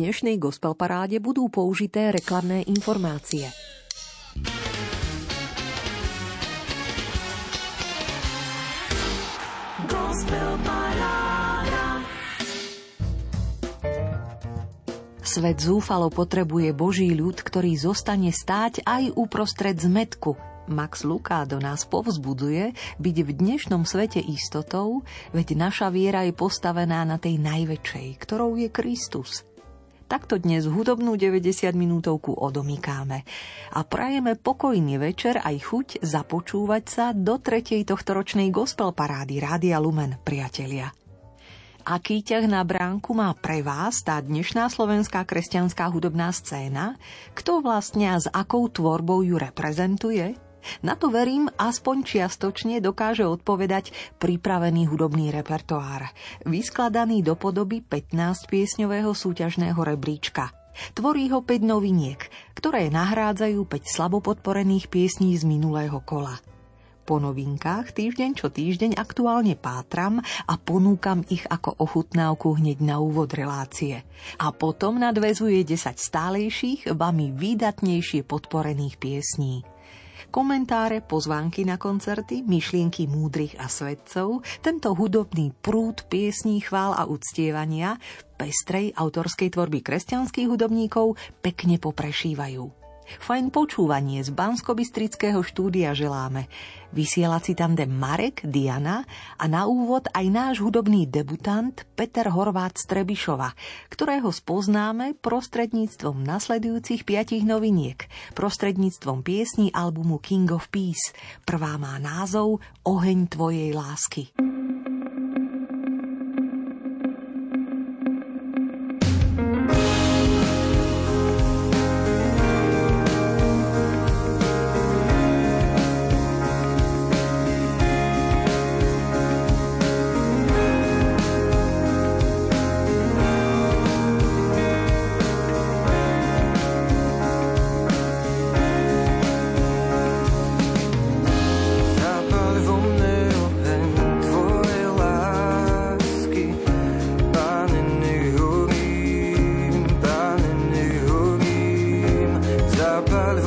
dnešnej gospel paráde budú použité reklamné informácie. Svet zúfalo potrebuje Boží ľud, ktorý zostane stáť aj uprostred zmetku. Max Lukádo nás povzbudzuje byť v dnešnom svete istotou, veď naša viera je postavená na tej najväčšej, ktorou je Kristus. Takto dnes hudobnú 90 minútovku odomykáme a prajeme pokojný večer aj chuť započúvať sa do tretej tohtoročnej gospel parády Rádia Lumen, priatelia. Aký ťah na bránku má pre vás tá dnešná slovenská kresťanská hudobná scéna? Kto vlastne a s akou tvorbou ju reprezentuje? Na to verím, aspoň čiastočne dokáže odpovedať pripravený hudobný repertoár, vyskladaný do podoby 15-piesňového súťažného rebríčka. Tvorí ho 5 noviniek, ktoré nahrádzajú 5 slabo podporených piesní z minulého kola po novinkách týždeň čo týždeň aktuálne pátram a ponúkam ich ako ochutnávku hneď na úvod relácie. A potom nadvezuje 10 stálejších, vami výdatnejšie podporených piesní komentáre, pozvánky na koncerty, myšlienky múdrych a svedcov, tento hudobný prúd piesní, chvál a uctievania pestrej autorskej tvorby kresťanských hudobníkov pekne poprešívajú. Fajn počúvanie z bansko štúdia želáme. Vysielací tandem Marek, Diana a na úvod aj náš hudobný debutant Peter Horvát Strebišova, ktorého spoznáme prostredníctvom nasledujúcich piatich noviniek, prostredníctvom piesní albumu King of Peace. Prvá má názov Oheň tvojej lásky. jemu about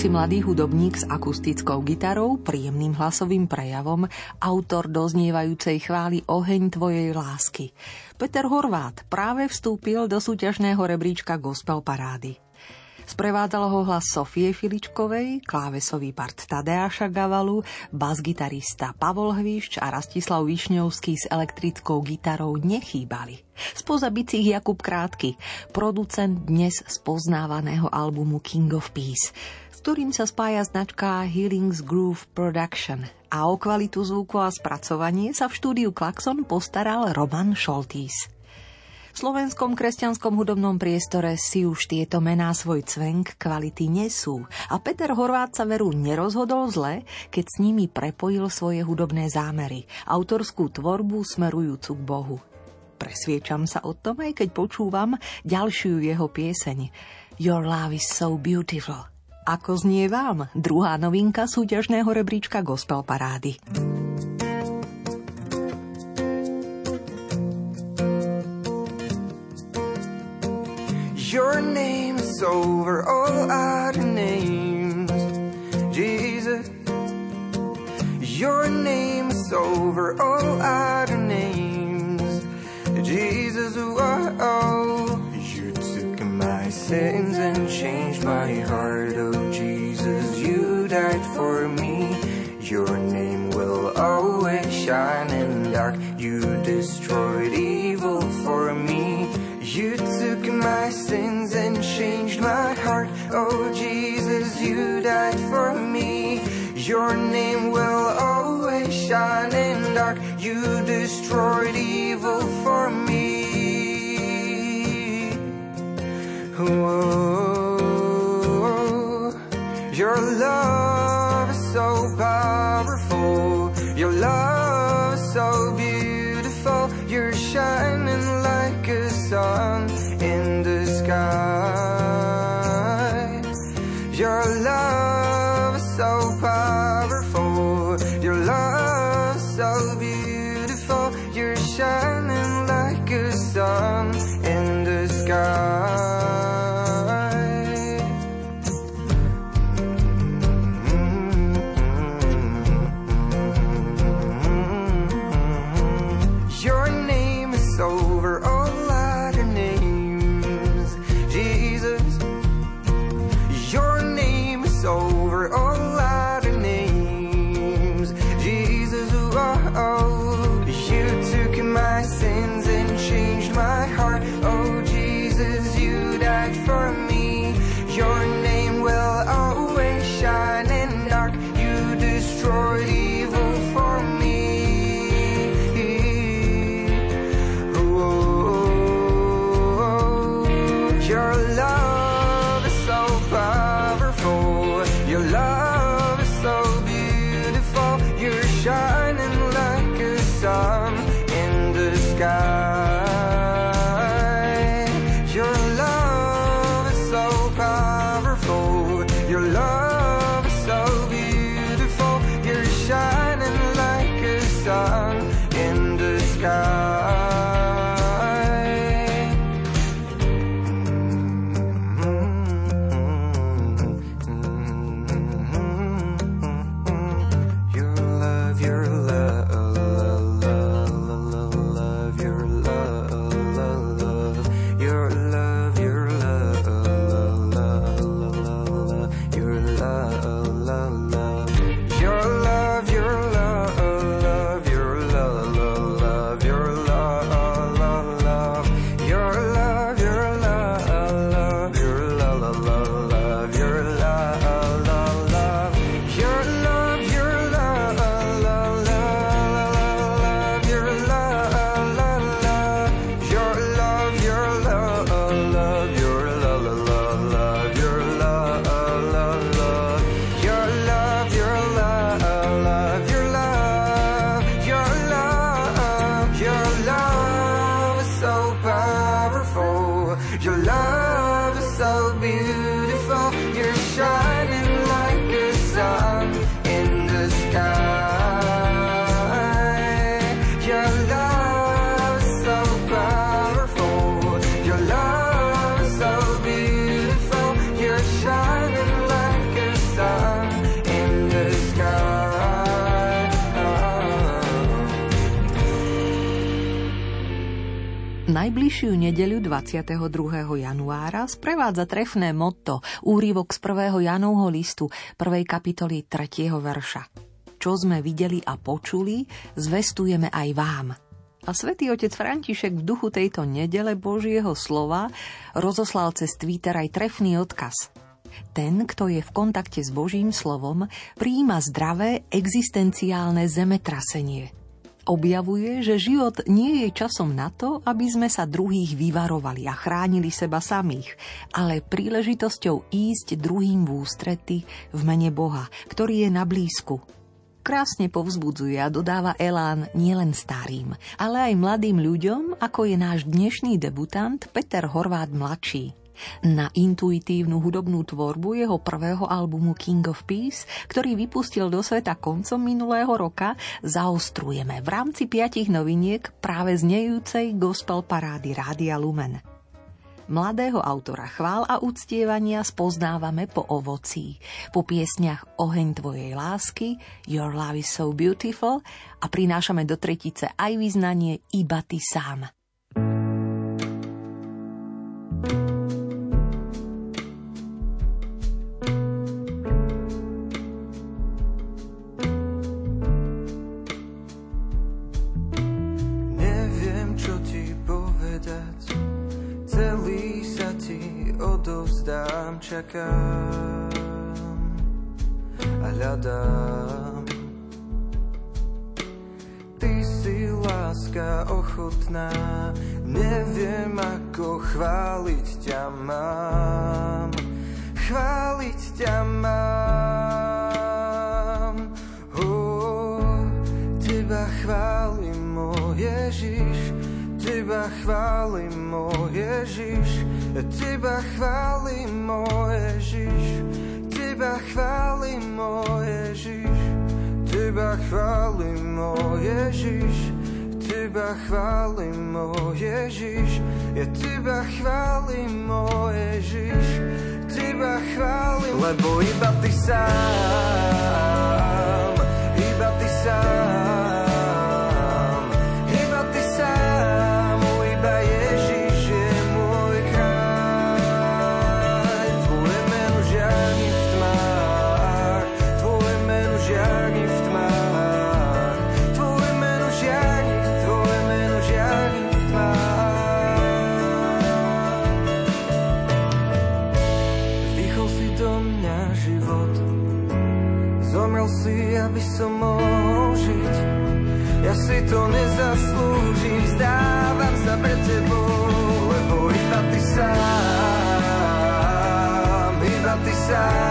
Začínajúci mladý hudobník s akustickou gitarou, príjemným hlasovým prejavom, autor doznievajúcej chvály Oheň tvojej lásky. Peter Horvát práve vstúpil do súťažného rebríčka Gospel Parády. Sprevádzalo ho hlas Sofie Filičkovej, klávesový part Tadeáša Gavalu, basgitarista Pavol Hvišč a Rastislav Višňovský s elektrickou gitarou nechýbali. Spoza bicích Jakub Krátky, producent dnes spoznávaného albumu King of Peace, s ktorým sa spája značka Healings Groove Production a o kvalitu zvuku a spracovanie sa v štúdiu Klaxon postaral Roman Šoltís. V slovenskom kresťanskom hudobnom priestore si už tieto mená svoj cvenk kvality nesú a Peter Horvát sa veru nerozhodol zle, keď s nimi prepojil svoje hudobné zámery, autorskú tvorbu smerujúcu k Bohu. Presviečam sa o tom aj keď počúvam ďalšiu jeho pieseň Your love is so beautiful. Ako znie vám druhá novinka súťažného rebríčka Gospel Parády. Your name is over all other names, Jesus. Your name is over all other names, Jesus. Whoa, sins and changed my heart. Oh, Jesus, you died for me. Your name will always shine in dark. You destroyed evil for me. You took my sins and changed my heart. Oh, Jesus, you died for me. Your name will always shine in dark. You destroyed evil for me. Your love is so powerful. Your love is so beautiful. You're shining like a sun Najbližšiu nedeľu 22. januára sprevádza trefné motto úrivok z 1. Janovho listu 1. kapitoly 3. verša. Čo sme videli a počuli, zvestujeme aj vám. A svätý otec František v duchu tejto nedele Božieho slova rozoslal cez Twitter aj trefný odkaz. Ten, kto je v kontakte s Božím slovom, prijíma zdravé existenciálne zemetrasenie – objavuje, že život nie je časom na to, aby sme sa druhých vyvarovali a chránili seba samých, ale príležitosťou ísť druhým v ústrety v mene Boha, ktorý je na blízku. Krásne povzbudzuje a dodáva elán nielen starým, ale aj mladým ľuďom, ako je náš dnešný debutant Peter Horvát mladší na intuitívnu hudobnú tvorbu jeho prvého albumu King of Peace, ktorý vypustil do sveta koncom minulého roka, zaostrujeme v rámci piatich noviniek práve znejúcej gospel parády Rádia Lumen. Mladého autora chvál a uctievania spoznávame po ovocí, po piesniach Oheň tvojej lásky, Your love is so beautiful a prinášame do tretice aj vyznanie Iba ty sám. Ježiš, Teba chválim, môj Ježiš, ja Teba chválim, môj Ježiš, Teba chválim, lebo iba Ty sám, iba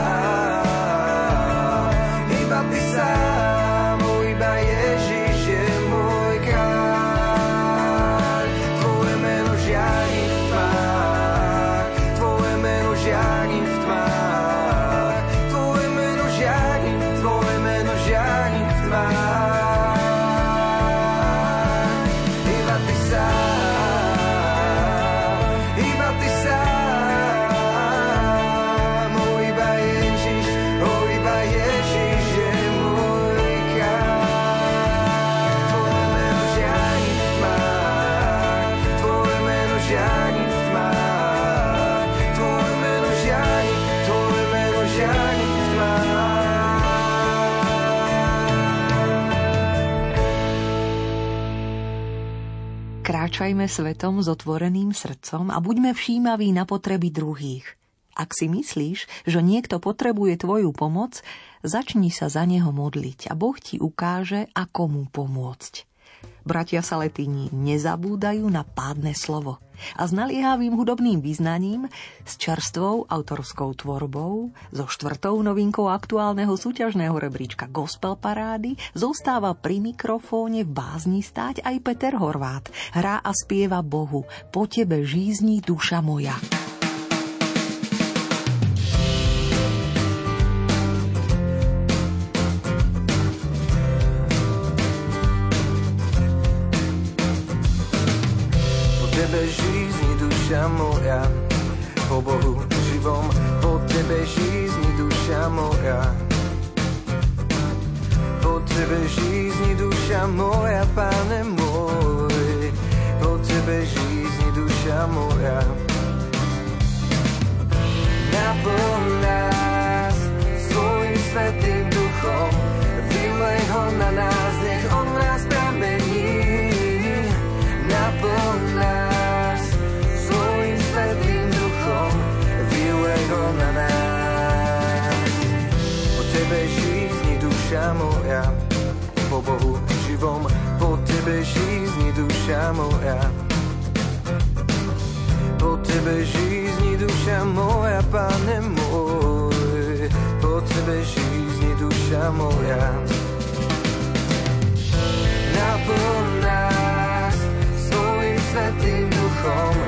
Kráčajme svetom s otvoreným srdcom a buďme všímaví na potreby druhých. Ak si myslíš, že niekto potrebuje tvoju pomoc, začni sa za neho modliť a Boh ti ukáže, ako mu pomôcť. Bratia Saletini nezabúdajú na pádne slovo a s naliehavým hudobným význaním, s čerstvou autorskou tvorbou, so štvrtou novinkou aktuálneho súťažného rebríčka Gospel Parády zostáva pri mikrofóne v bázni stáť aj Peter Horvát. Hrá a spieva Bohu, po tebe žízni duša moja. Duša moja, po Bohu živom, po tebe žízni duša moja. Po tebe žízni duša moja, pane môj, po tebe žízni moja. Naplň nás svojim svetým Bohu živom, po tebe žízni duša moja. Po tebe žízni duša moja, pane môj, po tebe žízni duša moja. Naplň nás svojim svetým duchom,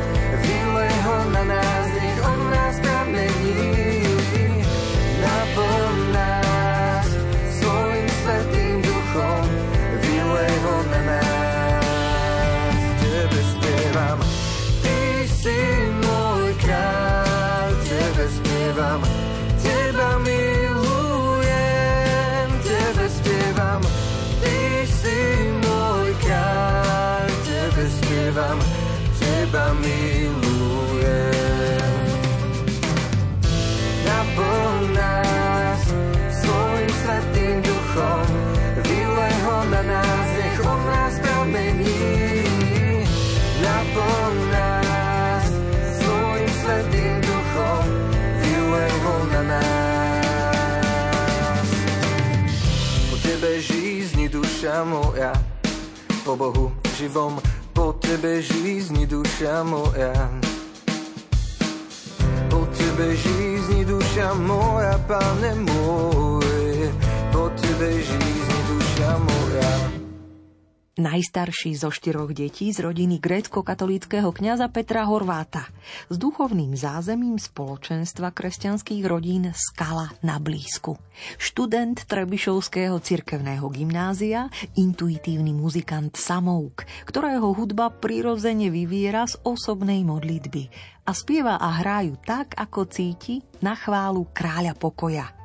duša moja, po Bohu živom, po tebe žízni duša moja. Po tebe žízni duša moja, pane môj, po tebe žízni. Najstarší zo štyroch detí z rodiny grécko-katolíckého kňaza Petra Horváta s duchovným zázemím spoločenstva kresťanských rodín Skala na blízku. Študent Trebišovského cirkevného gymnázia, intuitívny muzikant Samouk, ktorého hudba prirodzene vyviera z osobnej modlitby a spieva a hrajú tak, ako cíti na chválu kráľa pokoja –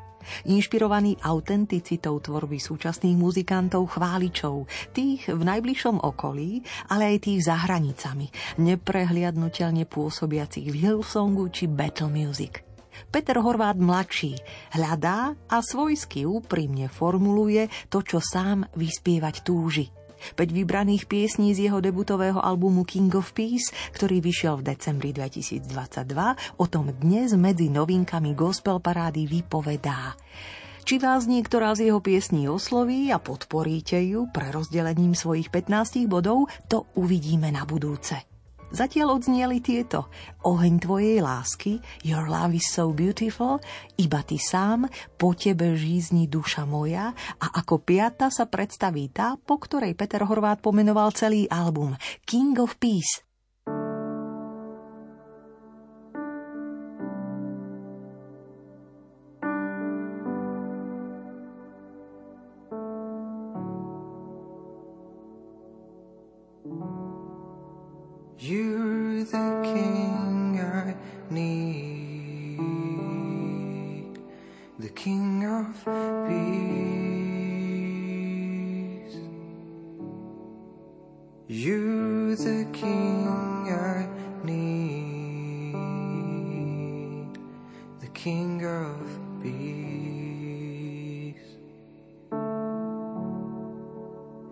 Inšpirovaný autenticitou tvorby súčasných muzikantov chváličov, tých v najbližšom okolí, ale aj tých za hranicami, neprehliadnutelne pôsobiacich v Hillsongu či Battle Music. Peter Horvát mladší hľadá a svojsky úprimne formuluje to, čo sám vyspievať túži – 5 vybraných piesní z jeho debutového albumu King of Peace, ktorý vyšiel v decembri 2022, o tom dnes medzi novinkami gospel parády vypovedá. Či vás niektorá z jeho piesní osloví a podporíte ju pre rozdelením svojich 15 bodov, to uvidíme na budúce. Zatiaľ odzneli tieto. Oheň tvojej lásky, Your love is so beautiful, Iba ty sám, Po tebe žízni duša moja a ako piata sa predstaví tá, po ktorej Peter Horvát pomenoval celý album King of Peace. You're the king I need, the king of peace. You're the king I need, the king of peace.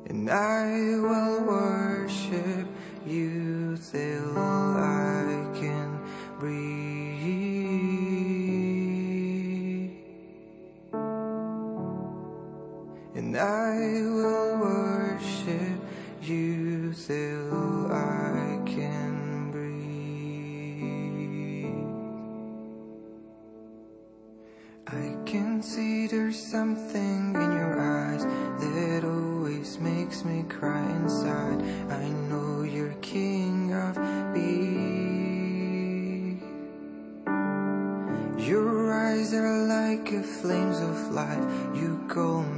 And I will worship you till I can breathe. And I will worship you till I can breathe. I can see there's something in your eyes that always makes me cry inside. I know you're king of peace. Your eyes are like a flames of life. You calm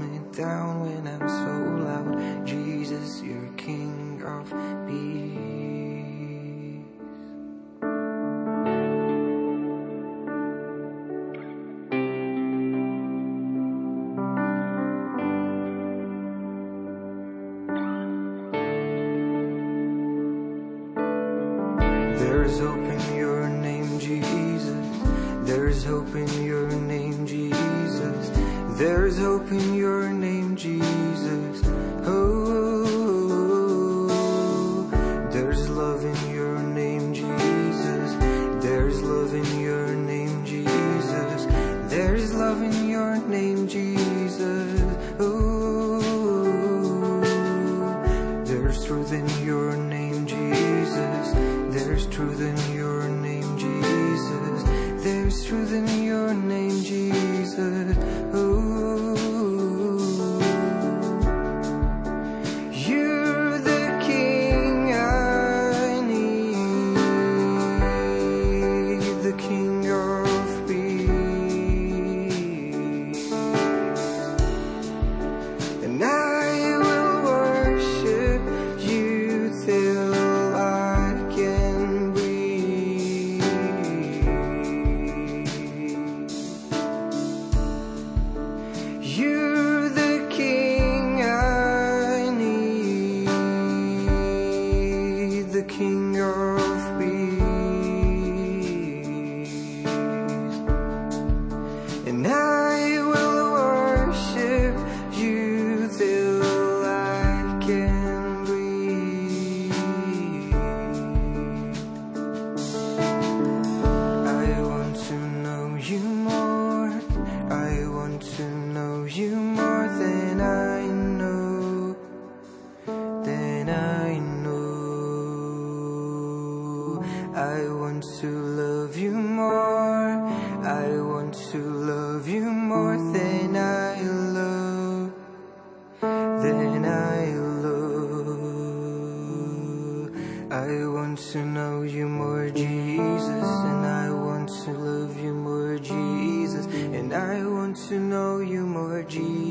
you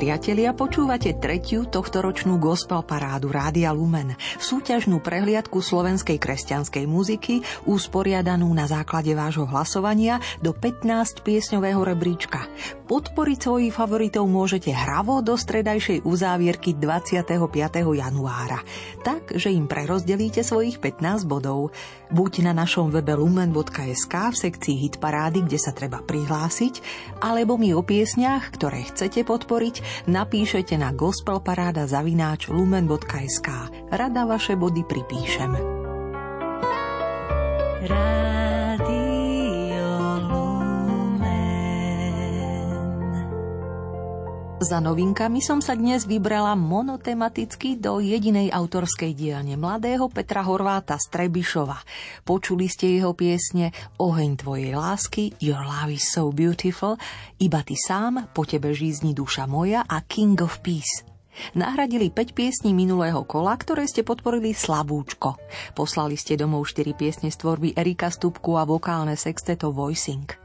priatelia, počúvate tretiu tohtoročnú gospel parádu Rádia Lumen, súťažnú prehliadku slovenskej kresťanskej muziky, usporiadanú na základe vášho hlasovania do 15 piesňového rebríčka. Podporiť svojich favoritov môžete hravo do stredajšej uzávierky 25. januára, tak, že im prerozdelíte svojich 15 bodov. Buď na našom webe lumen.sk v sekcii Hit parády, kde sa treba prihlásiť, alebo mi o piesniach, ktoré chcete podporiť, napíšete na gospelparáda zavináč lumen.sk. Rada vaše body pripíšem. Rádio Za novinkami som sa dnes vybrala monotematicky do jedinej autorskej dielne mladého Petra Horváta z Trebišova. Počuli ste jeho piesne Oheň tvojej lásky, Your love is so beautiful, Iba ty sám, Po tebe žízni duša moja a King of Peace. Nahradili 5 piesní minulého kola, ktoré ste podporili slabúčko. Poslali ste domov 4 piesne z tvorby Erika Stupku a vokálne sexteto Voicing.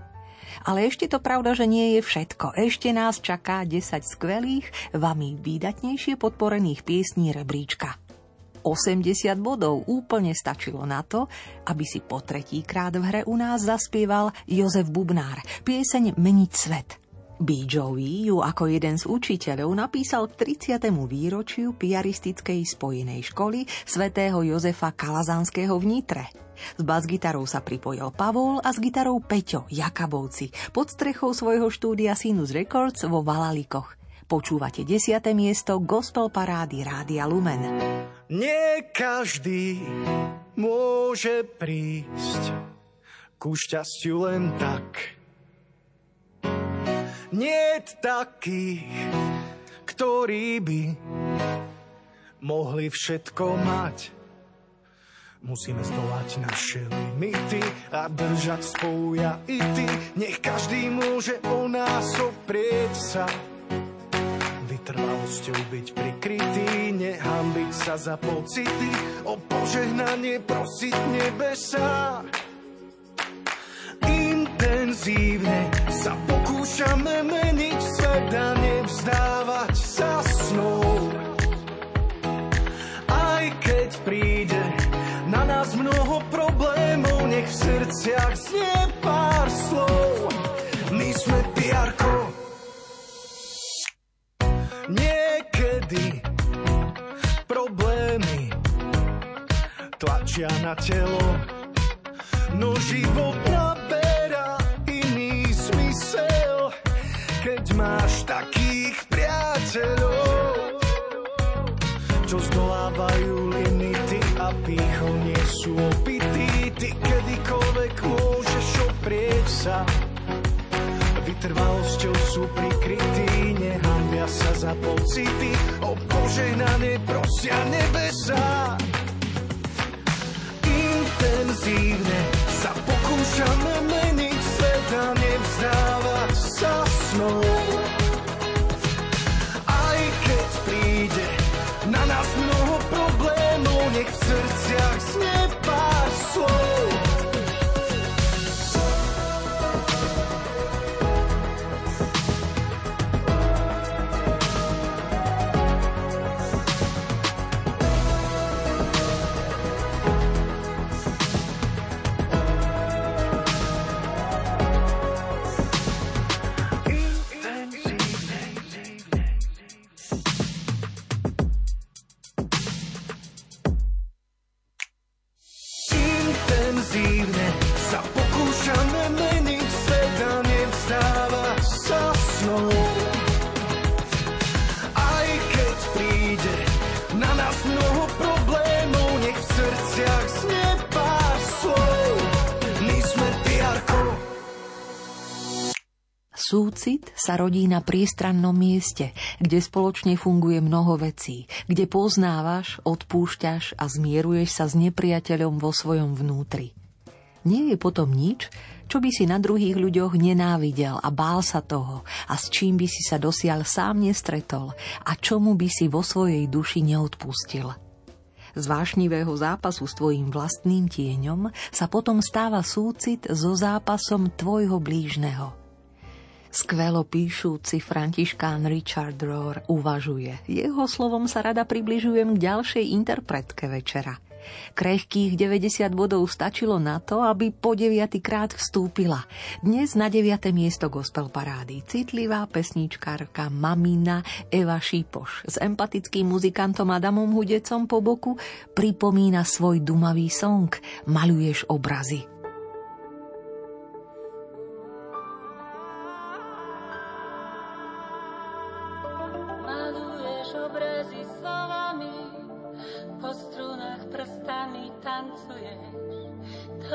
Ale ešte to pravda, že nie je všetko. Ešte nás čaká 10 skvelých, vami výdatnejšie podporených piesní rebríčka. 80 bodov úplne stačilo na to, aby si po tretíkrát v hre u nás zaspieval Jozef Bubnár pieseň Meniť svet. B. Joey ju ako jeden z učiteľov napísal k 30. výročiu piaristickej spojenej školy svätého Jozefa Kalazanského v Nitre. S bas-gitarou sa pripojil Pavol a s gitarou Peťo Jakabovci pod strechou svojho štúdia Sinus Records vo Valalikoch. Počúvate 10. miesto Gospel Parády Rádia Lumen. Nie každý môže prísť ku šťastiu len tak. Nie takých, ktorí by mohli všetko mať. Musíme zdolať naše limity a držať spolu ja i ty. Nech každý môže o nás oprieť sa vytrvalosťou byť prikrytý, nehambiť sa za pocity, o požehnanie prosiť nebesa. Intenzívne sa pokúšame meniť svet a nevzdávať sa snou. Aj keď príde srdciach znie pár slov. My sme piarko, Niekedy problémy tlačia na telo, no život naberá iný smysel, keď máš takých priateľov, čo zdolávajú limity a pýchou nie sú opití. Ty kedykoľvek môžeš oprieť sa, vytrvalosťou sú prikrytí, nehambia sa za pocity, o požehnanie prosia nebesa. Intenzívne sa pokúšame Súcit sa rodí na priestrannom mieste, kde spoločne funguje mnoho vecí, kde poznávaš, odpúšťaš a zmieruješ sa s nepriateľom vo svojom vnútri. Nie je potom nič, čo by si na druhých ľuďoch nenávidel a bál sa toho a s čím by si sa dosiaľ sám nestretol a čomu by si vo svojej duši neodpustil. Z vášnivého zápasu s tvojim vlastným tieňom sa potom stáva súcit so zápasom tvojho blížneho. Skvelo píšúci františkán Richard Rohr uvažuje. Jeho slovom sa rada približujem k ďalšej interpretke večera. Krehkých 90 bodov stačilo na to, aby po deviatýkrát vstúpila. Dnes na 9. miesto gospel parády citlivá pesničkárka Mamina Eva Šípoš s empatickým muzikantom Adamom Hudecom po boku pripomína svoj dumavý song Maluješ obrazy.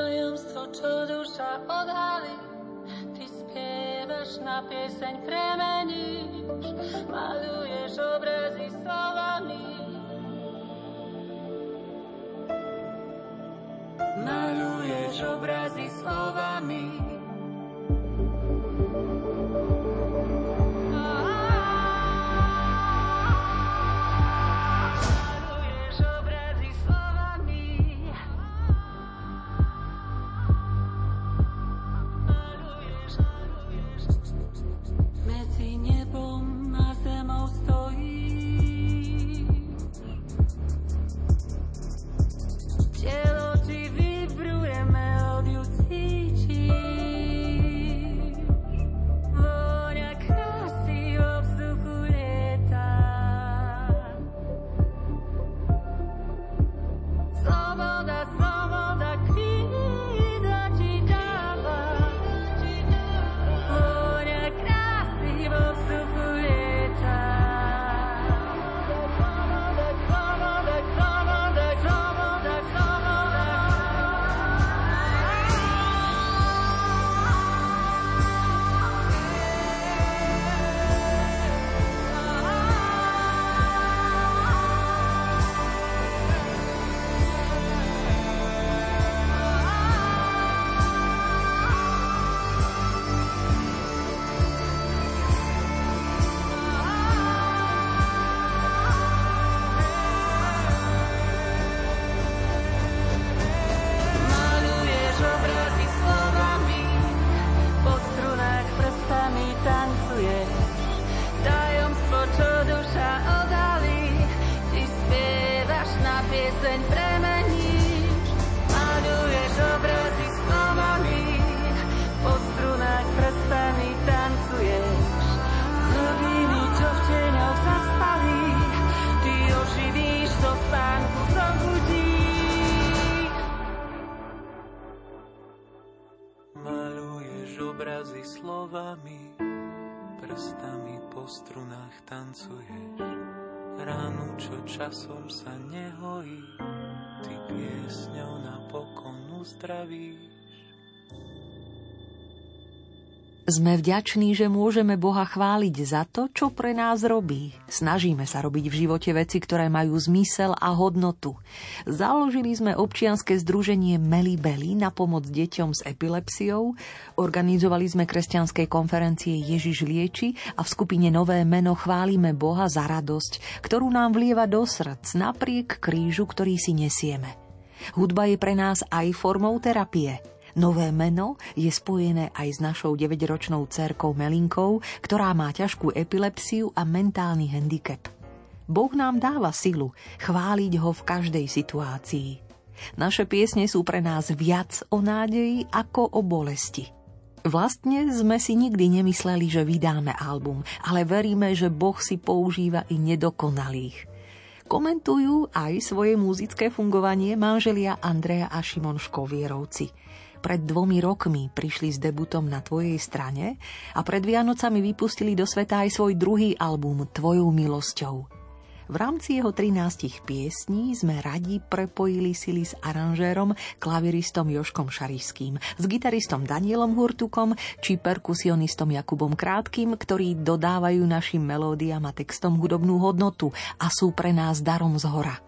Tajomstvo, čo duša odhalí, ty spievaš na pieseň premeníš. Maluješ obrazy slovami. Maluješ obrazy slovami. Napokon uzdravíš. Sme vďační, že môžeme Boha chváliť za to, čo pre nás robí. Snažíme sa robiť v živote veci, ktoré majú zmysel a hodnotu. Založili sme občianske združenie Melibeli na pomoc deťom s epilepsiou, organizovali sme kresťanské konferencie Ježiš lieči a v skupine Nové meno chválime Boha za radosť, ktorú nám vlieva do srdc napriek krížu, ktorý si nesieme. Hudba je pre nás aj formou terapie – Nové meno je spojené aj s našou 9-ročnou cerkou Melinkou, ktorá má ťažkú epilepsiu a mentálny handicap. Boh nám dáva silu chváliť ho v každej situácii. Naše piesne sú pre nás viac o nádeji ako o bolesti. Vlastne sme si nikdy nemysleli, že vydáme album, ale veríme, že Boh si používa i nedokonalých. Komentujú aj svoje muzické fungovanie manželia Andreja a Šimon Škovierovci – pred dvomi rokmi prišli s debutom na tvojej strane a pred Vianocami vypustili do sveta aj svoj druhý album Tvojou milosťou. V rámci jeho 13 piesní sme radi prepojili sily s aranžérom, klaviristom Joškom Šarišským, s gitaristom Danielom Hurtukom či perkusionistom Jakubom Krátkým, ktorí dodávajú našim melódiám a textom hudobnú hodnotu a sú pre nás darom z hora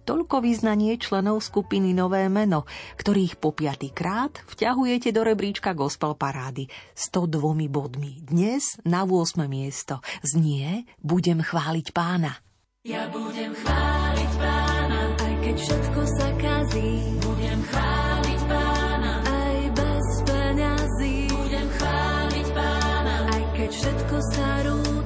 toľko význanie členov skupiny Nové meno, ktorých po krát vťahujete do rebríčka gospel parády 102 bodmi. Dnes na 8. miesto znie Budem chváliť pána. Ja budem chváliť pána, aj keď všetko sa kazí. Budem chváliť pána, aj bez peňazí. Budem chváliť pána, aj keď všetko sa rúca.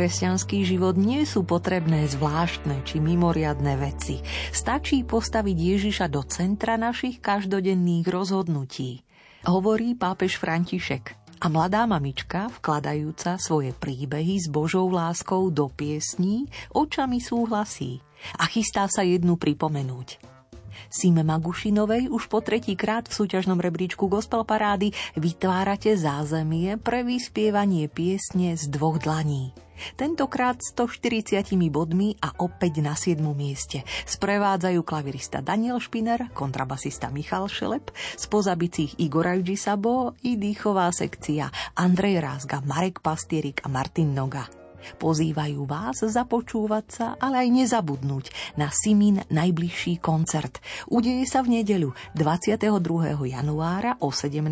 Kresťanský život nie sú potrebné zvláštne či mimoriadne veci. Stačí postaviť Ježiša do centra našich každodenných rozhodnutí. Hovorí pápež František. A mladá mamička, vkladajúca svoje príbehy s Božou láskou do piesní, očami súhlasí a chystá sa jednu pripomenúť. Sime Magušinovej už po tretí krát v súťažnom rebríčku Gospel Parády vytvárate zázemie pre vyspievanie piesne z dvoch dlaní. Tentokrát 140 bodmi a opäť na 7. mieste. Sprevádzajú klavirista Daniel Špiner, kontrabasista Michal Šelep, spoza bicích Igor Sabo i dýchová sekcia Andrej Rázga, Marek Pastierik a Martin Noga. Pozývajú vás započúvať sa, ale aj nezabudnúť na Simin najbližší koncert. Udeje sa v nedeľu 22. januára o 17.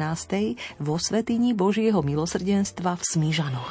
vo Svetini Božieho milosrdenstva v Smížanoch.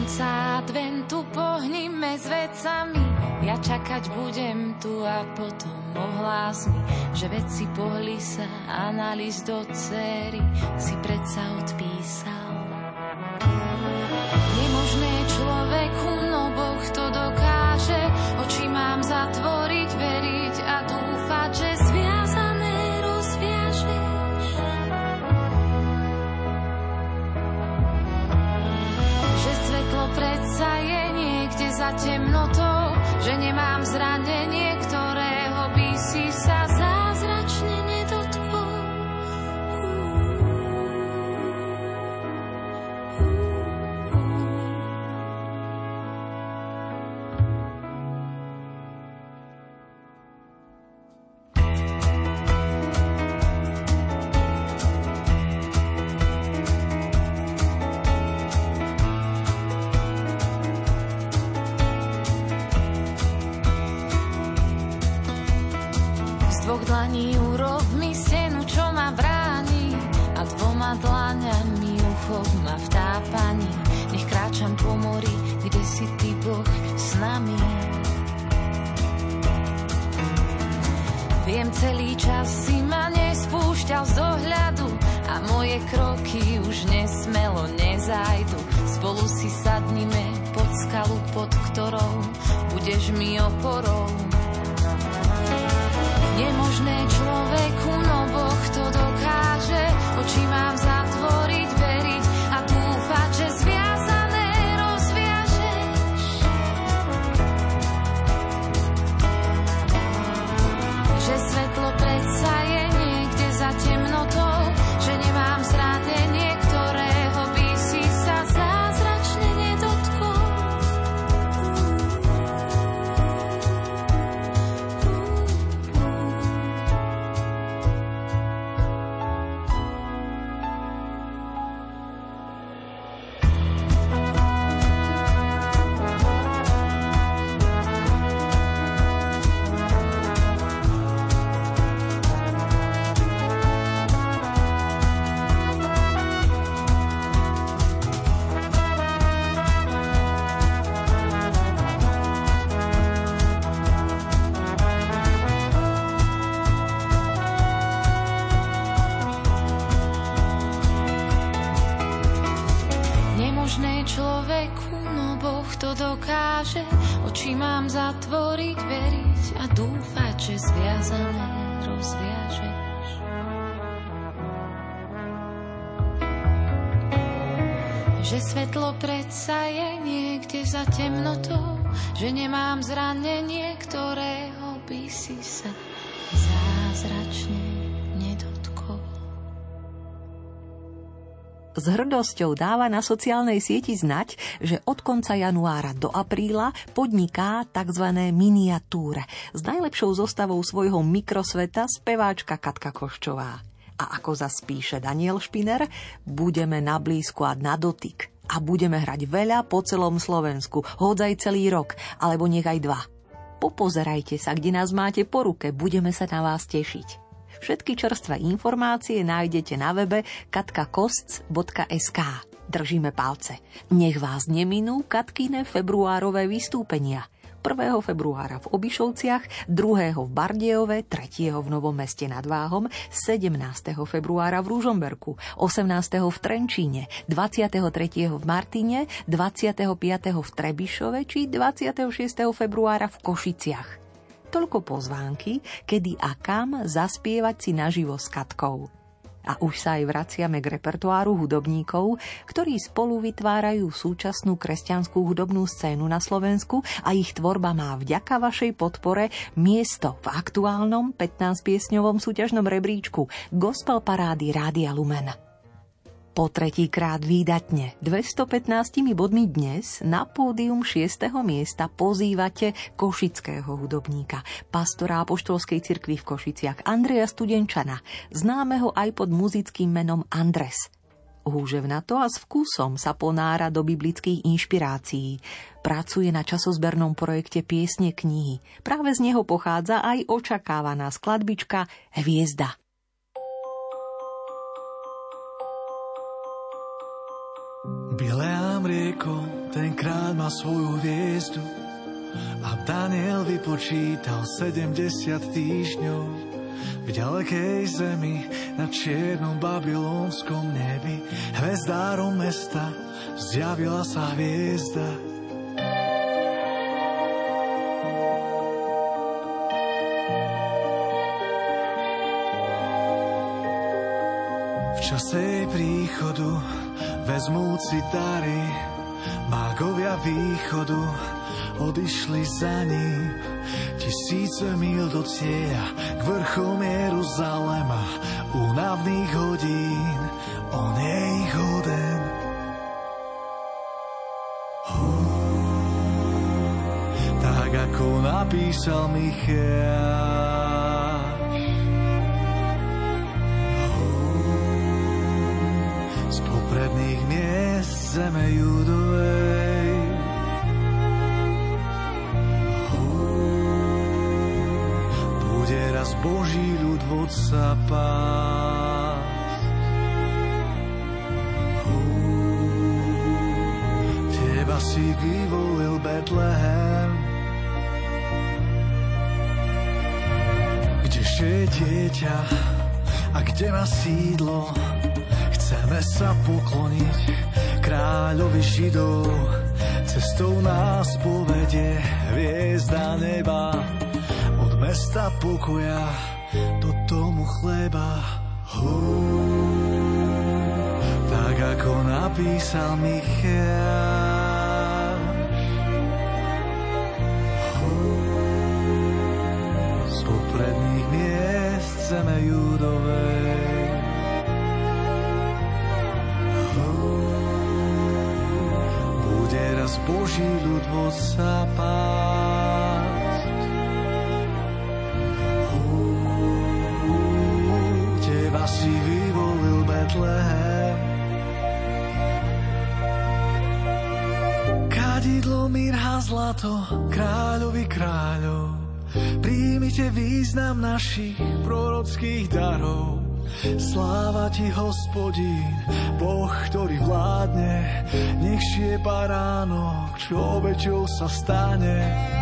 konca adventu pohnime s vecami, ja čakať budem tu a potom ohlás mi, že veci pohli sa a na list do céry si predsa odpísal. Nemožné človeku, no Boh to dokáže, oči mám zatvoriť, za temnotou, že nemám zranenie, urob mi stenu, čo ma bráni a dvoma dlaňami uchop ma v tápaní. Nech kráčam po mori, kde si ty Boh s nami. Viem, celý čas si ma nespúšťal z dohľadu a moje kroky už nesmelo nezajdu. Spolu si sadnime pod skalu, pod ktorou budeš mi oporou. Nemožné človeku, no Boh to dokáže. Oči mám zatvoriť, hrdosťou dáva na sociálnej sieti znať, že od konca januára do apríla podniká tzv. miniatúre s najlepšou zostavou svojho mikrosveta speváčka Katka Koščová. A ako zaspíše Daniel Špiner, budeme na blízku a na dotyk. A budeme hrať veľa po celom Slovensku, hodzaj celý rok, alebo nech aj dva. Popozerajte sa, kde nás máte po ruke, budeme sa na vás tešiť. Všetky čerstvé informácie nájdete na webe katkakostc.sk. Držíme palce. Nech vás neminú Katkine februárové vystúpenia – 1. februára v Obišovciach, 2. v Bardejove, 3. v Novom meste nad Váhom, 17. februára v Rúžomberku, 18. v Trenčíne, 23. v Martine, 25. v Trebišove či 26. februára v Košiciach. Toľko pozvánky, kedy a kam zaspievať si naživo s Katkou. A už sa aj vraciame k repertoáru hudobníkov, ktorí spolu vytvárajú súčasnú kresťanskú hudobnú scénu na Slovensku a ich tvorba má vďaka vašej podpore miesto v aktuálnom 15-piesňovom súťažnom rebríčku Gospel Parády Rádia Lumen. Po tretíkrát výdatne 215 bodmi dnes na pódium 6. miesta pozývate košického hudobníka, pastora apoštolskej cirkvi v Košiciach Andreja Studenčana, známeho aj pod muzickým menom Andres. to a s vkusom sa ponára do biblických inšpirácií. Pracuje na časozbernom projekte Piesne knihy. Práve z neho pochádza aj očakávaná skladbička Hviezda. Bileám rieko, tenkrát má svoju hviezdu a Daniel vypočítal 70 týždňov v ďalekej zemi na čiernom babylonskom nebi hvezdárom mesta zjavila sa hviezda. V čase jej príchodu vezmúci dary, mágovia východu odišli za ním. Tisíce mil do cieľa k vrchom Jeruzalema, únavných hodín, on je ich hoden. Tak ako napísal Michal, zeme judovej. Bude raz Boží ľud vodca pásť. Teba si vyvolil Betlehem, kdeže je dieťa a kde má sídlo, chceme sa pokloniť kráľovi Židov, cestou nás povedie hviezda neba. Od mesta pokoja do tomu chleba. Hú, tak ako napísal Michal. Boží ľud sa pásť. Teba si vyvolil Betlehem. Kadidlo, mirha, zlato, kráľovi kráľov. Príjmite význam našich prorockých darov Sláva ti, hospodín, Boh, ktorý vládne, nech je baránok, čo obeťou sa stane.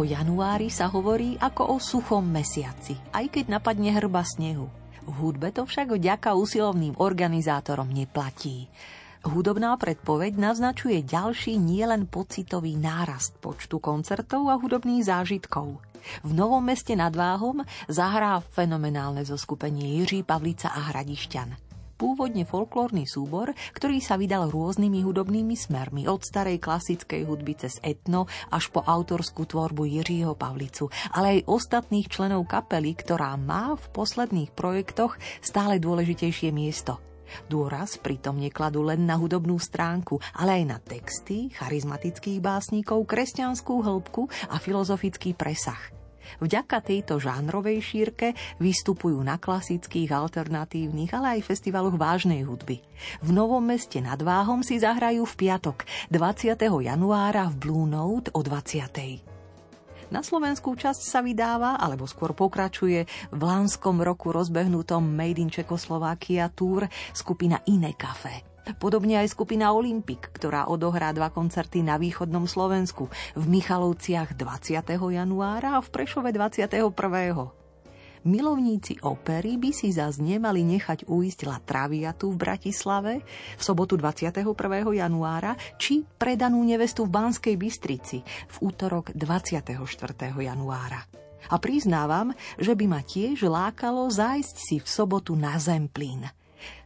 O januári sa hovorí ako o suchom mesiaci, aj keď napadne hrba snehu. V hudbe to však vďaka usilovným organizátorom neplatí. Hudobná predpoveď naznačuje ďalší nielen pocitový nárast počtu koncertov a hudobných zážitkov. V Novom meste nad Váhom zahrá fenomenálne zoskupenie Jiří Pavlica a Hradišťan pôvodne folklórny súbor, ktorý sa vydal rôznymi hudobnými smermi, od starej klasickej hudby cez etno až po autorskú tvorbu Jiřího Pavlicu, ale aj ostatných členov kapely, ktorá má v posledných projektoch stále dôležitejšie miesto. Dôraz pritom nekladú len na hudobnú stránku, ale aj na texty, charizmatických básnikov, kresťanskú hĺbku a filozofický presah – Vďaka tejto žánrovej šírke vystupujú na klasických, alternatívnych, ale aj festivaloch vážnej hudby. V Novom meste nad Váhom si zahrajú v piatok 20. januára v Blue Note o 20. Na slovenskú časť sa vydáva, alebo skôr pokračuje v lánskom roku rozbehnutom Made in Czechoslovakia Tour skupina Iné Café. Podobne aj skupina Olympik, ktorá odohrá dva koncerty na východnom Slovensku, v Michalovciach 20. januára a v Prešove 21. Milovníci opery by si zas nemali nechať uísť La Traviatu v Bratislave v sobotu 21. januára či predanú nevestu v Banskej Bystrici v útorok 24. januára. A priznávam, že by ma tiež lákalo zájsť si v sobotu na Zemplín –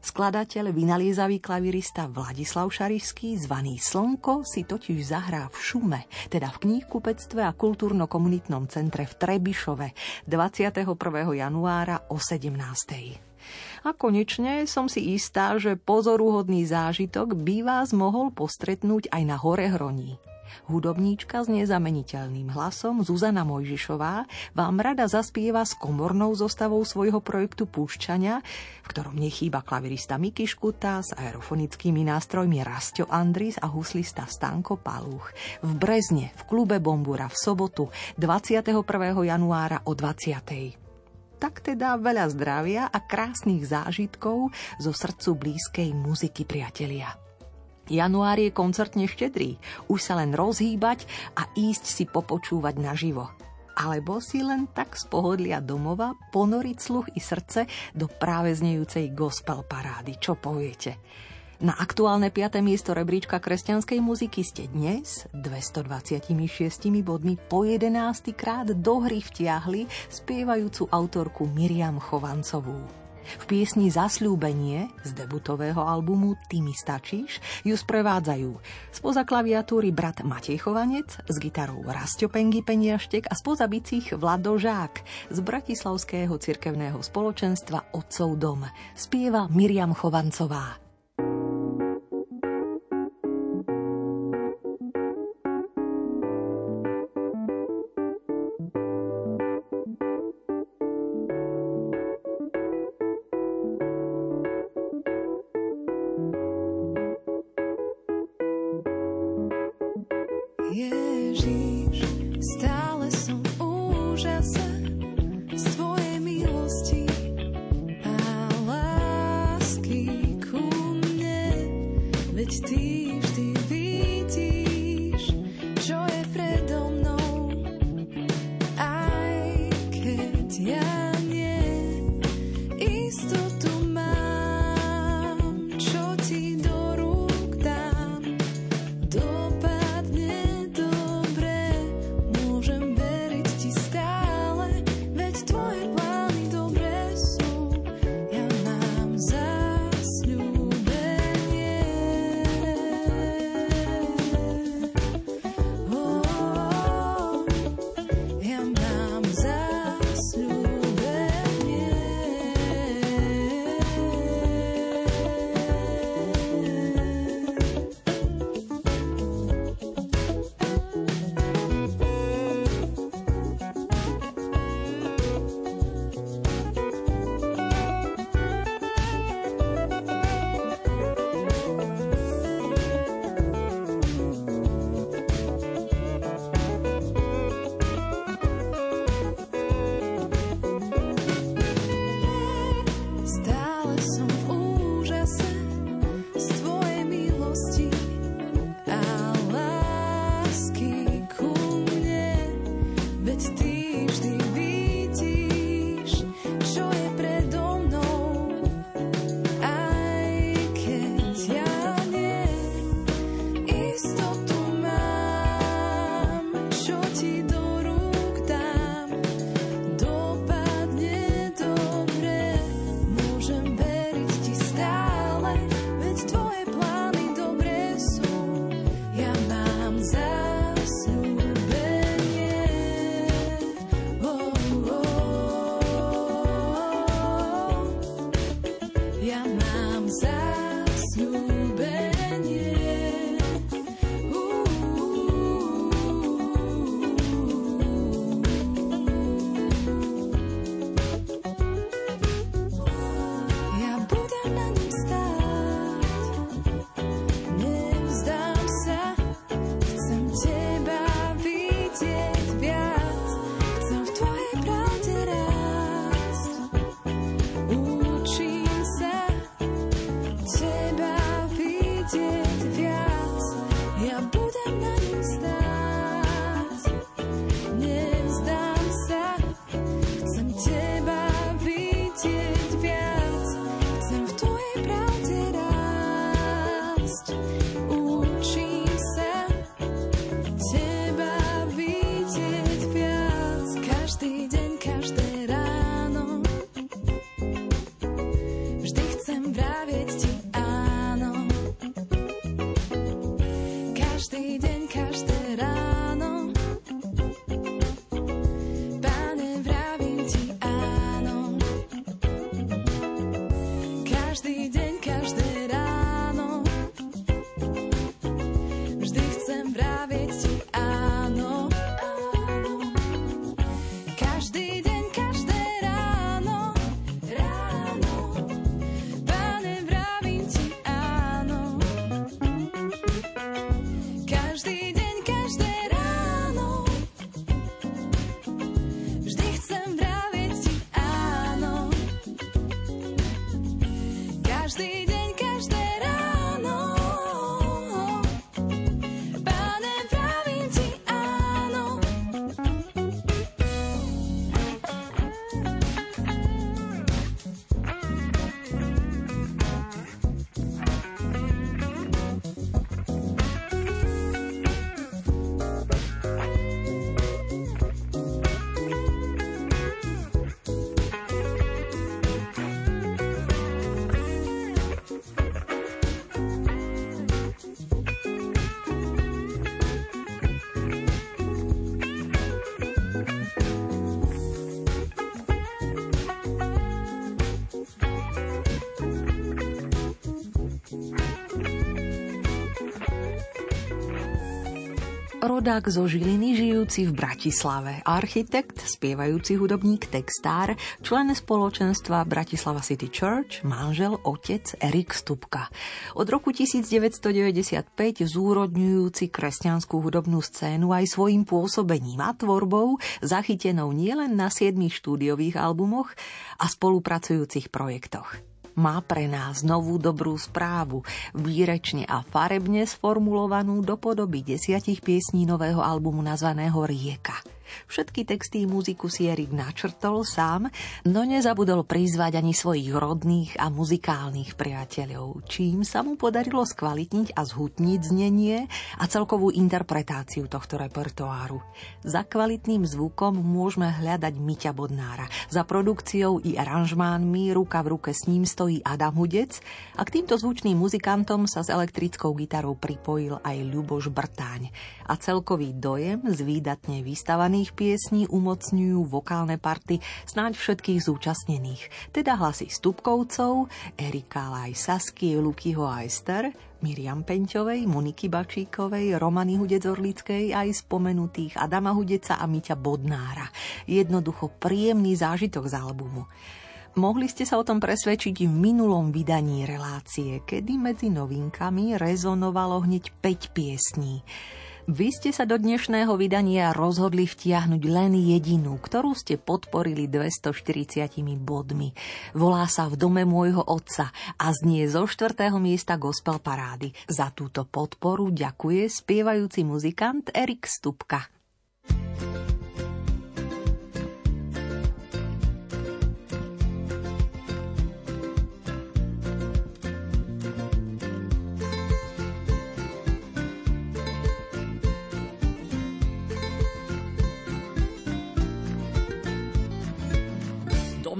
Skladateľ, vynaliezavý klavirista Vladislav Šarišský, zvaný Slnko, si totiž zahrá v Šume, teda v knihkupectve a kultúrno-komunitnom centre v Trebišove 21. januára o 17. A konečne som si istá, že pozoruhodný zážitok by vás mohol postretnúť aj na Hore Hroní. Hudobníčka s nezameniteľným hlasom Zuzana Mojžišová vám rada zaspieva s komornou zostavou svojho projektu Púšťania, v ktorom nechýba klavirista Miky Škuta s aerofonickými nástrojmi Rastio Andris a huslista Stanko Palúch. V Brezne, v klube Bombura v sobotu 21. januára o 20 tak teda veľa zdravia a krásnych zážitkov zo srdcu blízkej muziky priatelia. Január je koncertne štedrý, už sa len rozhýbať a ísť si popočúvať naživo. Alebo si len tak z pohodlia domova ponoriť sluch i srdce do práve znejúcej gospel parády. Čo poviete? Na aktuálne 5. miesto rebríčka kresťanskej muziky ste dnes 226 bodmi po 11. krát do hry vtiahli spievajúcu autorku Miriam Chovancovú. V piesni Zasľúbenie z debutového albumu Ty mi stačíš ju sprevádzajú spoza klaviatúry brat Matej Chovanec s gitarou Rastio Pengy Peniaštek a spoza bicích Vlado Žák z Bratislavského cirkevného spoločenstva Otcov dom. Spieva Miriam Chovancová. Ježiš stále Rodák zo Žiliny žijúci v Bratislave, architekt, spievajúci hudobník, textár, člen spoločenstva Bratislava City Church, manžel, otec Erik Stupka. Od roku 1995 zúrodňujúci kresťanskú hudobnú scénu aj svojim pôsobením a tvorbou, zachytenou nielen na siedmých štúdiových albumoch a spolupracujúcich projektoch má pre nás novú dobrú správu, výrečne a farebne sformulovanú do podoby desiatich piesní nového albumu nazvaného Rieka. Všetky texty i muziku si Erik načrtol sám, no nezabudol prizvať ani svojich rodných a muzikálnych priateľov, čím sa mu podarilo skvalitniť a zhutniť znenie a celkovú interpretáciu tohto repertoáru. Za kvalitným zvukom môžeme hľadať Miťa Bodnára. Za produkciou i aranžmánmi ruka v ruke s ním stojí Adam Hudec a k týmto zvučným muzikantom sa s elektrickou gitarou pripojil aj Ľuboš Brtáň. A celkový dojem z výdatne vystavaných piesní umocňujú vokálne party snáď všetkých zúčastnených, teda hlasy Stupkovcov, Erika Laj Sasky, Lukyho Ajster, Miriam Penťovej, Moniky Bačíkovej, Romany Hudec-Orlickej aj spomenutých Adama Hudeca a Miťa Bodnára. Jednoducho príjemný zážitok z albumu. Mohli ste sa o tom presvedčiť v minulom vydaní relácie, kedy medzi novinkami rezonovalo hneď 5 piesní. Vy ste sa do dnešného vydania rozhodli vtiahnuť len jedinú, ktorú ste podporili 240 bodmi. Volá sa V dome môjho otca a znie zo štvrtého miesta gospel parády. Za túto podporu ďakuje spievajúci muzikant Erik Stupka. V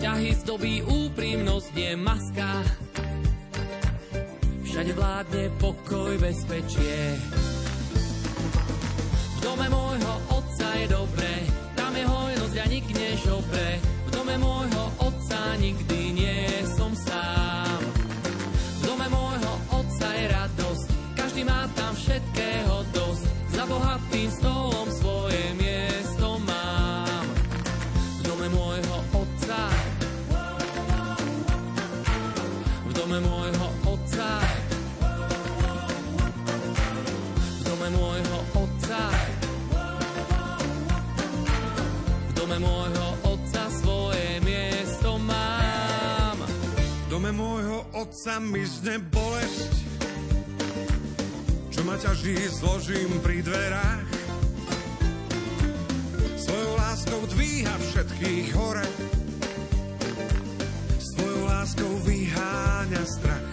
Vzťahy zdobí úprimnosť, nie maska. Všade vládne pokoj, bezpečie. V dome môjho otca je dobre, tam je hojnosť a nik nežobre. V dome môjho otca nikdy nie je otca mi zne bolesť, čo ma ťaží zložím pri dverách. Svojou láskou dvíha všetkých hore, svojou láskou vyháňa strach.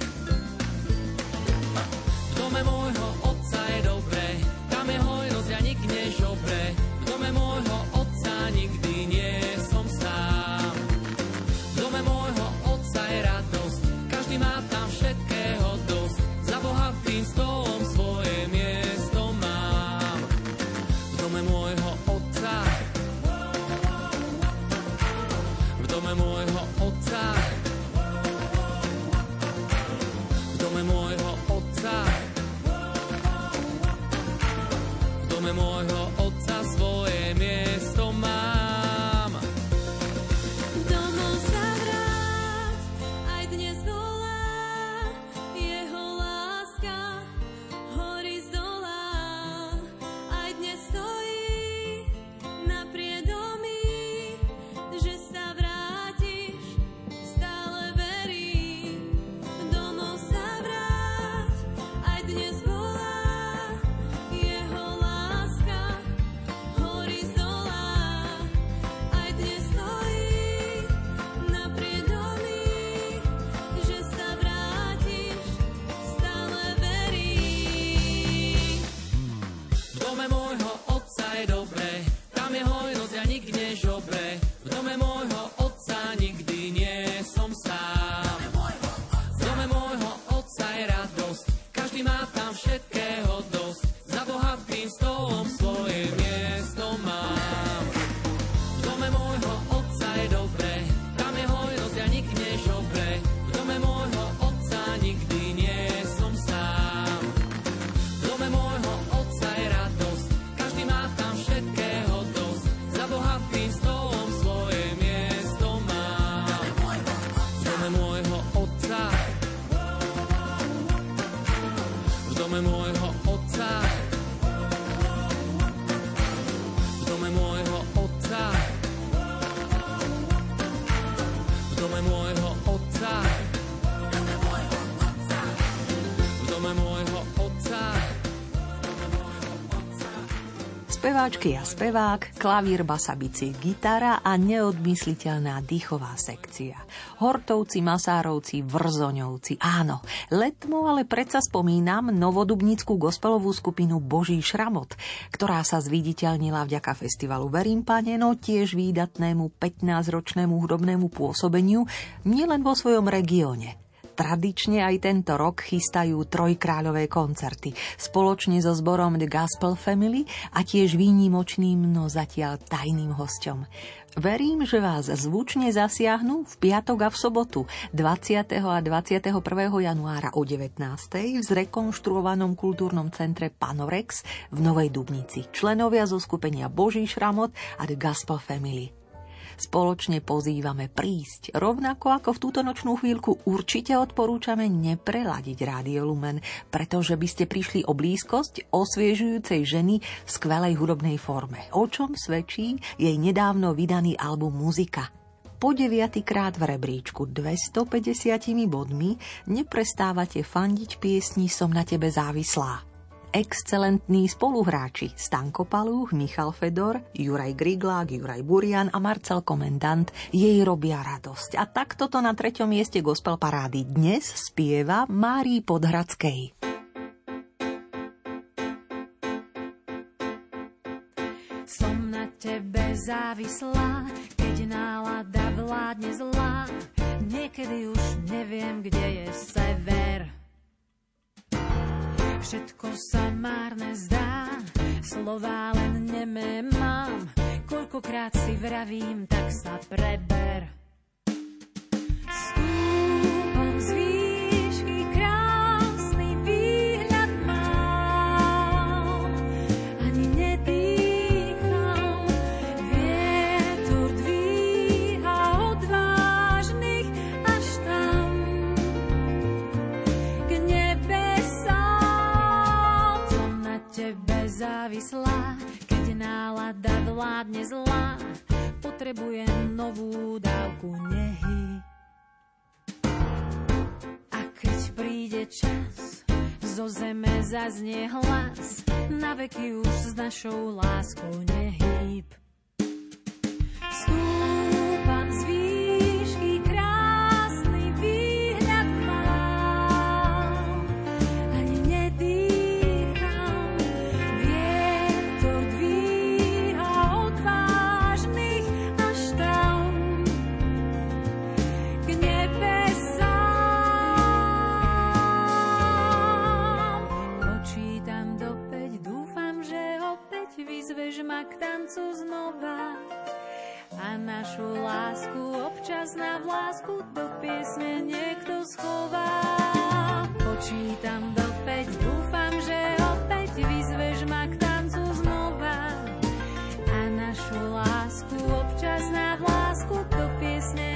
Speváčky a spevák, klavír, basa, bicí, gitara a neodmysliteľná dýchová sekcia. Hortovci, Masárovci, Vrzoňovci, áno. Letmo ale predsa spomínam novodubnickú gospelovú skupinu Boží šramot, ktorá sa zviditeľnila vďaka festivalu Verím pane, no tiež výdatnému 15-ročnému hudobnému pôsobeniu nielen vo svojom regióne. Tradične aj tento rok chystajú trojkráľové koncerty spoločne so zborom The Gospel Family a tiež výnimočným, no zatiaľ tajným hosťom. Verím, že vás zvučne zasiahnu v piatok a v sobotu 20. a 21. januára o 19. v zrekonštruovanom kultúrnom centre Panorex v Novej Dubnici. Členovia zo skupenia Boží šramot a The Gospel Family. Spoločne pozývame prísť. Rovnako ako v túto nočnú chvíľku určite odporúčame nepreladiť Rádio Lumen, pretože by ste prišli o blízkosť osviežujúcej ženy v skvelej hudobnej forme. O čom svedčí jej nedávno vydaný album Muzika. Po deviatýkrát v rebríčku 250 bodmi neprestávate fandiť piesni Som na tebe závislá excelentní spoluhráči Stanko Palúch, Michal Fedor, Juraj Griglák, Juraj Burian a Marcel Komendant jej robia radosť. A takto to na treťom mieste gospel parády dnes spieva Márii Podhradskej. Som na tebe závislá, keď nálada vládne zlá. Niekedy už neviem, kde je sever. Všetko sa márne zdá, slová len nemé mám. Koľkokrát si vravím, tak sa preber. Závislá, keď nálada vládne zlá, potrebujem novú dávku nehy. A keď príde čas, zo zeme zaznie hlas, na veky už s našou láskou nehýb. Vyzveš ma k tancu znova. A našu lásku občas na vlásku do piesne niekto schová. Počítam do päť, dúfam, že opäť vyzveš ma k tancu znova. A našu lásku občas na vlásku do piesne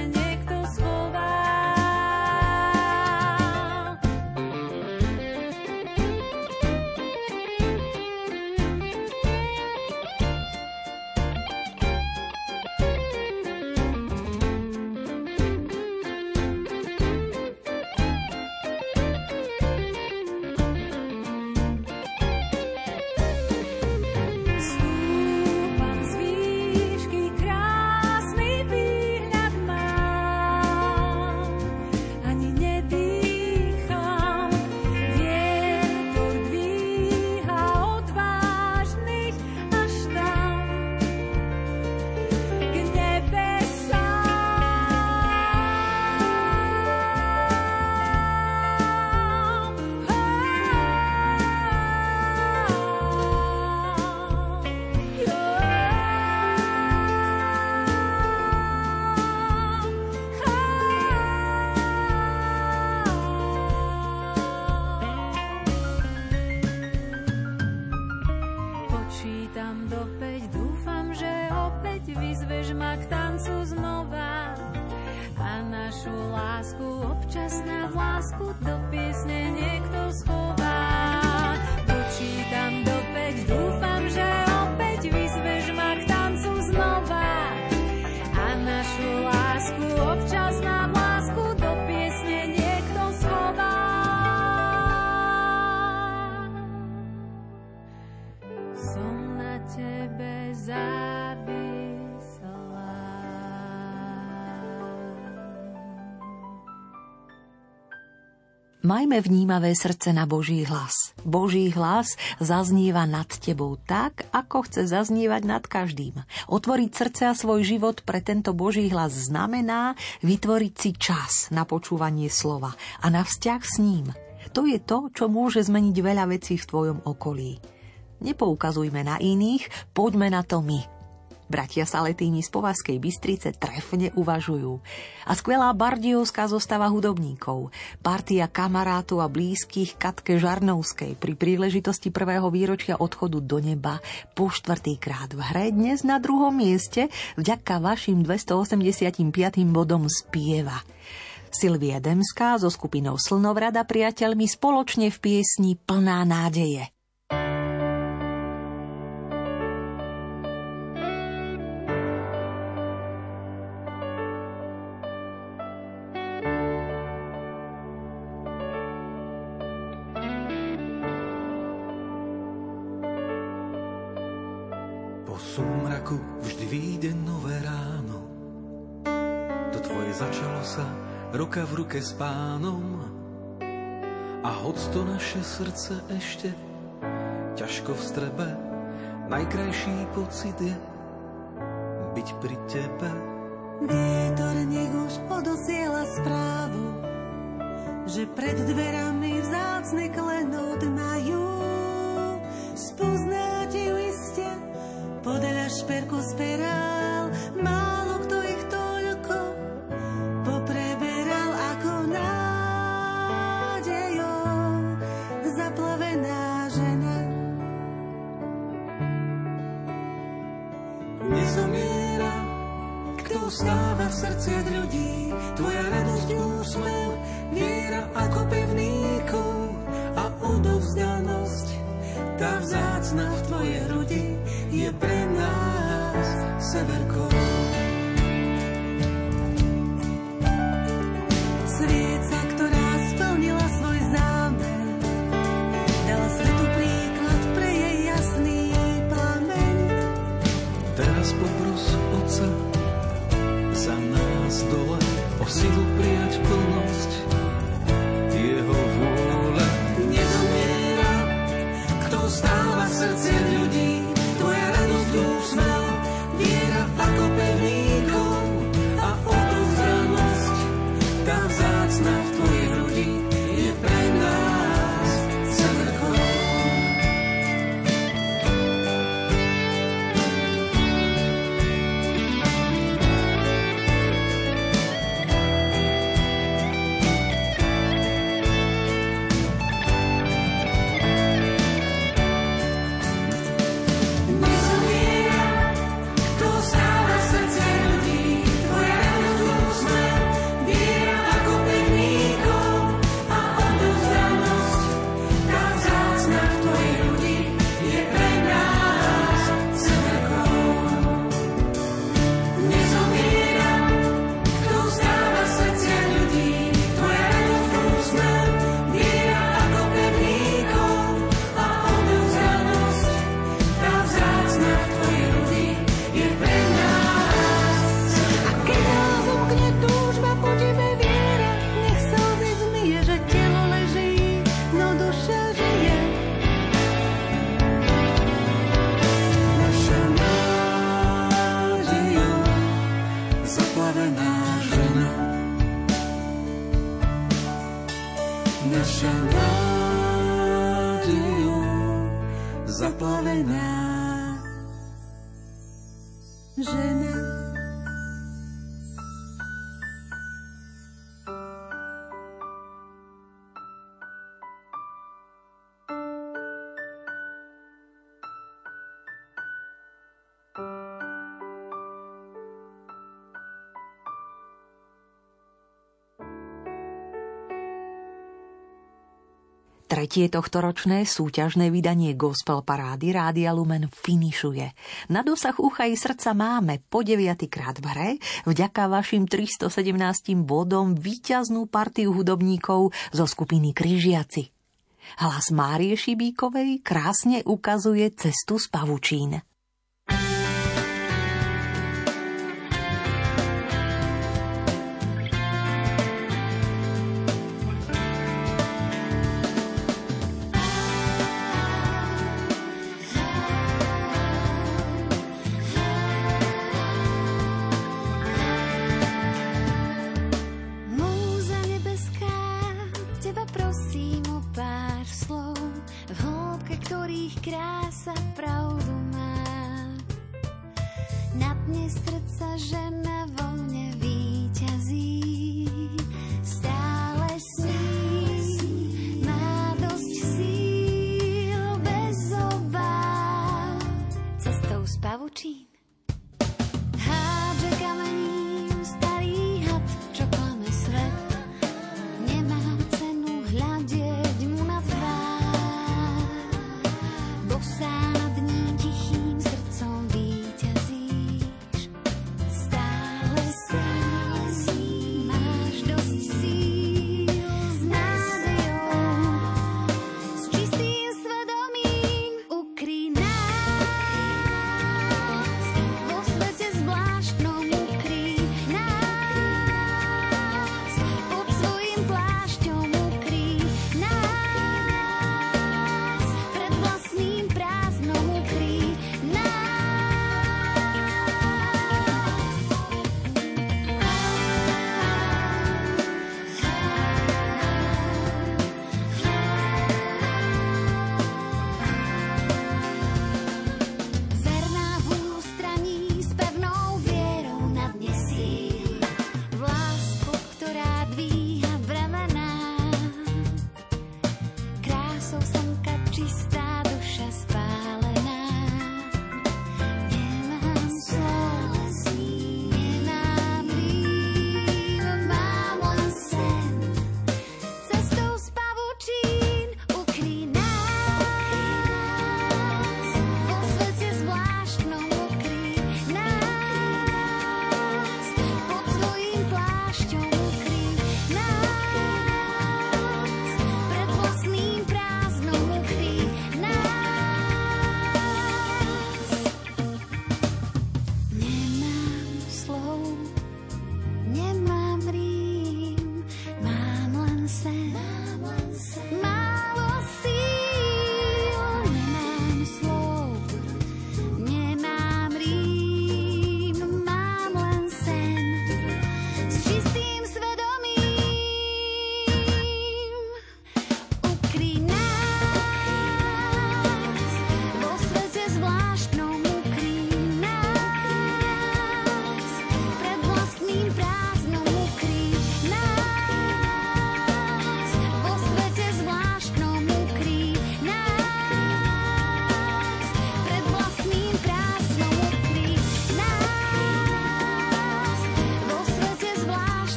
Majme vnímavé srdce na Boží hlas. Boží hlas zaznieva nad tebou tak, ako chce zaznievať nad každým. Otvoriť srdce a svoj život pre tento Boží hlas znamená vytvoriť si čas na počúvanie slova a na vzťah s ním. To je to, čo môže zmeniť veľa vecí v tvojom okolí. Nepoukazujme na iných, poďme na to my. Bratia Saletíni z Považskej Bystrice trefne uvažujú. A skvelá bardiovská zostava hudobníkov, partia kamarátov a blízkych Katke Žarnovskej pri príležitosti prvého výročia odchodu do neba po štvrtýkrát v hre dnes na druhom mieste vďaka vašim 285. bodom spieva. Silvia Demská so skupinou Slnovrada priateľmi spoločne v piesni Plná nádeje. Súmraku vždy vyjde nové ráno. To tvoje začalo sa ruka v ruke s pánom. A hoď to naše srdce ešte ťažko v strebe, najkrajší pocit je byť pri tebe. Vietor nech už odosiela správu, že pred dverami vzácne klenot majú. esperar. Tretie tohtoročné súťažné vydanie Gospel Parády Rádia Lumen finišuje. Na dosah ucha i srdca máme po 9. krát v hre vďaka vašim 317 bodom víťaznú partiu hudobníkov zo skupiny Kryžiaci. Hlas Márie Šibíkovej krásne ukazuje cestu z pavučín.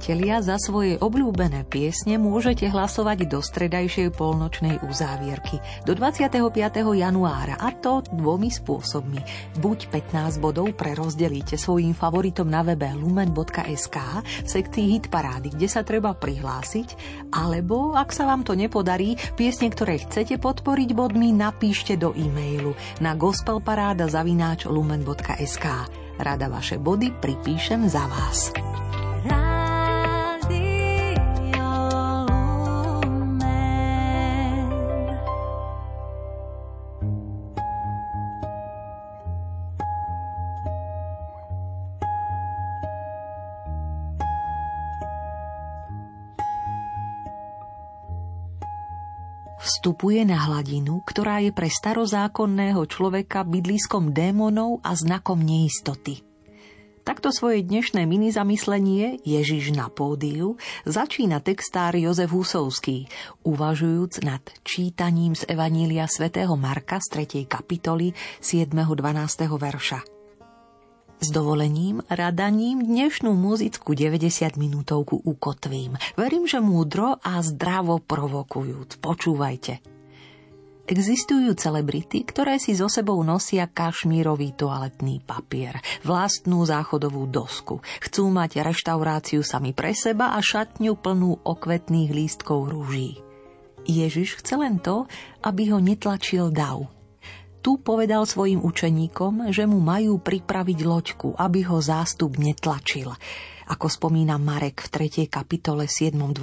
Priatelia, za svoje obľúbené piesne môžete hlasovať do stredajšej polnočnej uzávierky do 25. januára a to dvomi spôsobmi. Buď 15 bodov prerozdelíte svojim favoritom na webe lumen.sk v sekcii Hit parády, kde sa treba prihlásiť, alebo ak sa vám to nepodarí, piesne, ktoré chcete podporiť bodmi, napíšte do e-mailu na gospelparáda.lumen.sk. Rada vaše body pripíšem za vás. Vstupuje na hladinu, ktorá je pre starozákonného človeka bydliskom démonov a znakom neistoty. Takto svoje dnešné mini zamyslenie Ježiš na pódiu začína textár Jozef Husovský, uvažujúc nad čítaním z Evanília svätého Marka z 3. kapitoly 7. 12. verša. S dovolením, radaním dnešnú muzickú 90 minútovku ukotvím. Verím, že múdro a zdravo provokujúc. Počúvajte. Existujú celebrity, ktoré si so sebou nosia kašmírový toaletný papier, vlastnú záchodovú dosku. Chcú mať reštauráciu sami pre seba a šatňu plnú okvetných lístkov rúží. Ježiš chce len to, aby ho netlačil dav, tu povedal svojim učeníkom, že mu majú pripraviť loďku, aby ho zástup netlačil, ako spomína Marek v 3. kapitole 7. 12.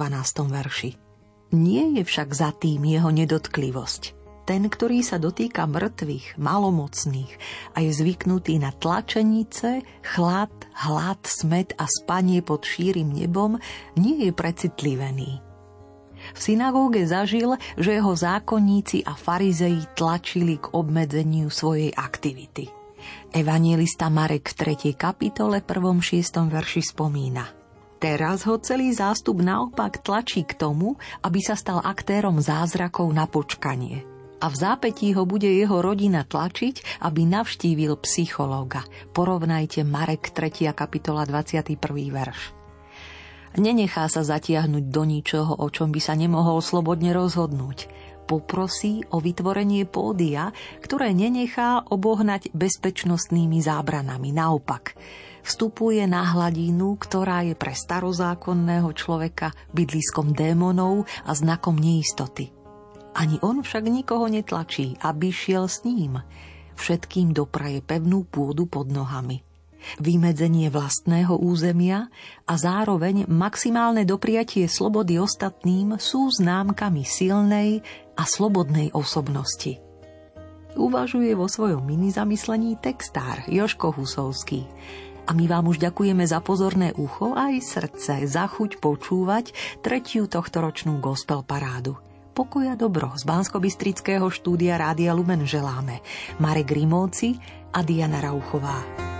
verši. Nie je však za tým jeho nedotklivosť. Ten, ktorý sa dotýka mŕtvych, malomocných a je zvyknutý na tlačenice, chlad, hlad, smet a spanie pod šírim nebom, nie je precitlivený. V synagóge zažil, že jeho zákonníci a farizeji tlačili k obmedzeniu svojej aktivity. Evangelista Marek v 3. kapitole 1. 6. verši spomína. Teraz ho celý zástup naopak tlačí k tomu, aby sa stal aktérom zázrakov na počkanie. A v zápetí ho bude jeho rodina tlačiť, aby navštívil psychológa. Porovnajte Marek 3. kapitola 21. verš. Nenechá sa zatiahnuť do ničoho, o čom by sa nemohol slobodne rozhodnúť. Poprosí o vytvorenie pódia, ktoré nenechá obohnať bezpečnostnými zábranami. Naopak, vstupuje na hladinu, ktorá je pre starozákonného človeka bydliskom démonov a znakom neistoty. Ani on však nikoho netlačí, aby šiel s ním. Všetkým dopraje pevnú pôdu pod nohami vymedzenie vlastného územia a zároveň maximálne dopriatie slobody ostatným sú známkami silnej a slobodnej osobnosti. Uvažuje vo svojom mini zamyslení textár Joško Husovský. A my vám už ďakujeme za pozorné ucho aj srdce, za chuť počúvať tretiu tohtoročnú gospel parádu pokoja dobro z bansko štúdia Rádia Lumen želáme Marek Rimóci a Diana Rauchová.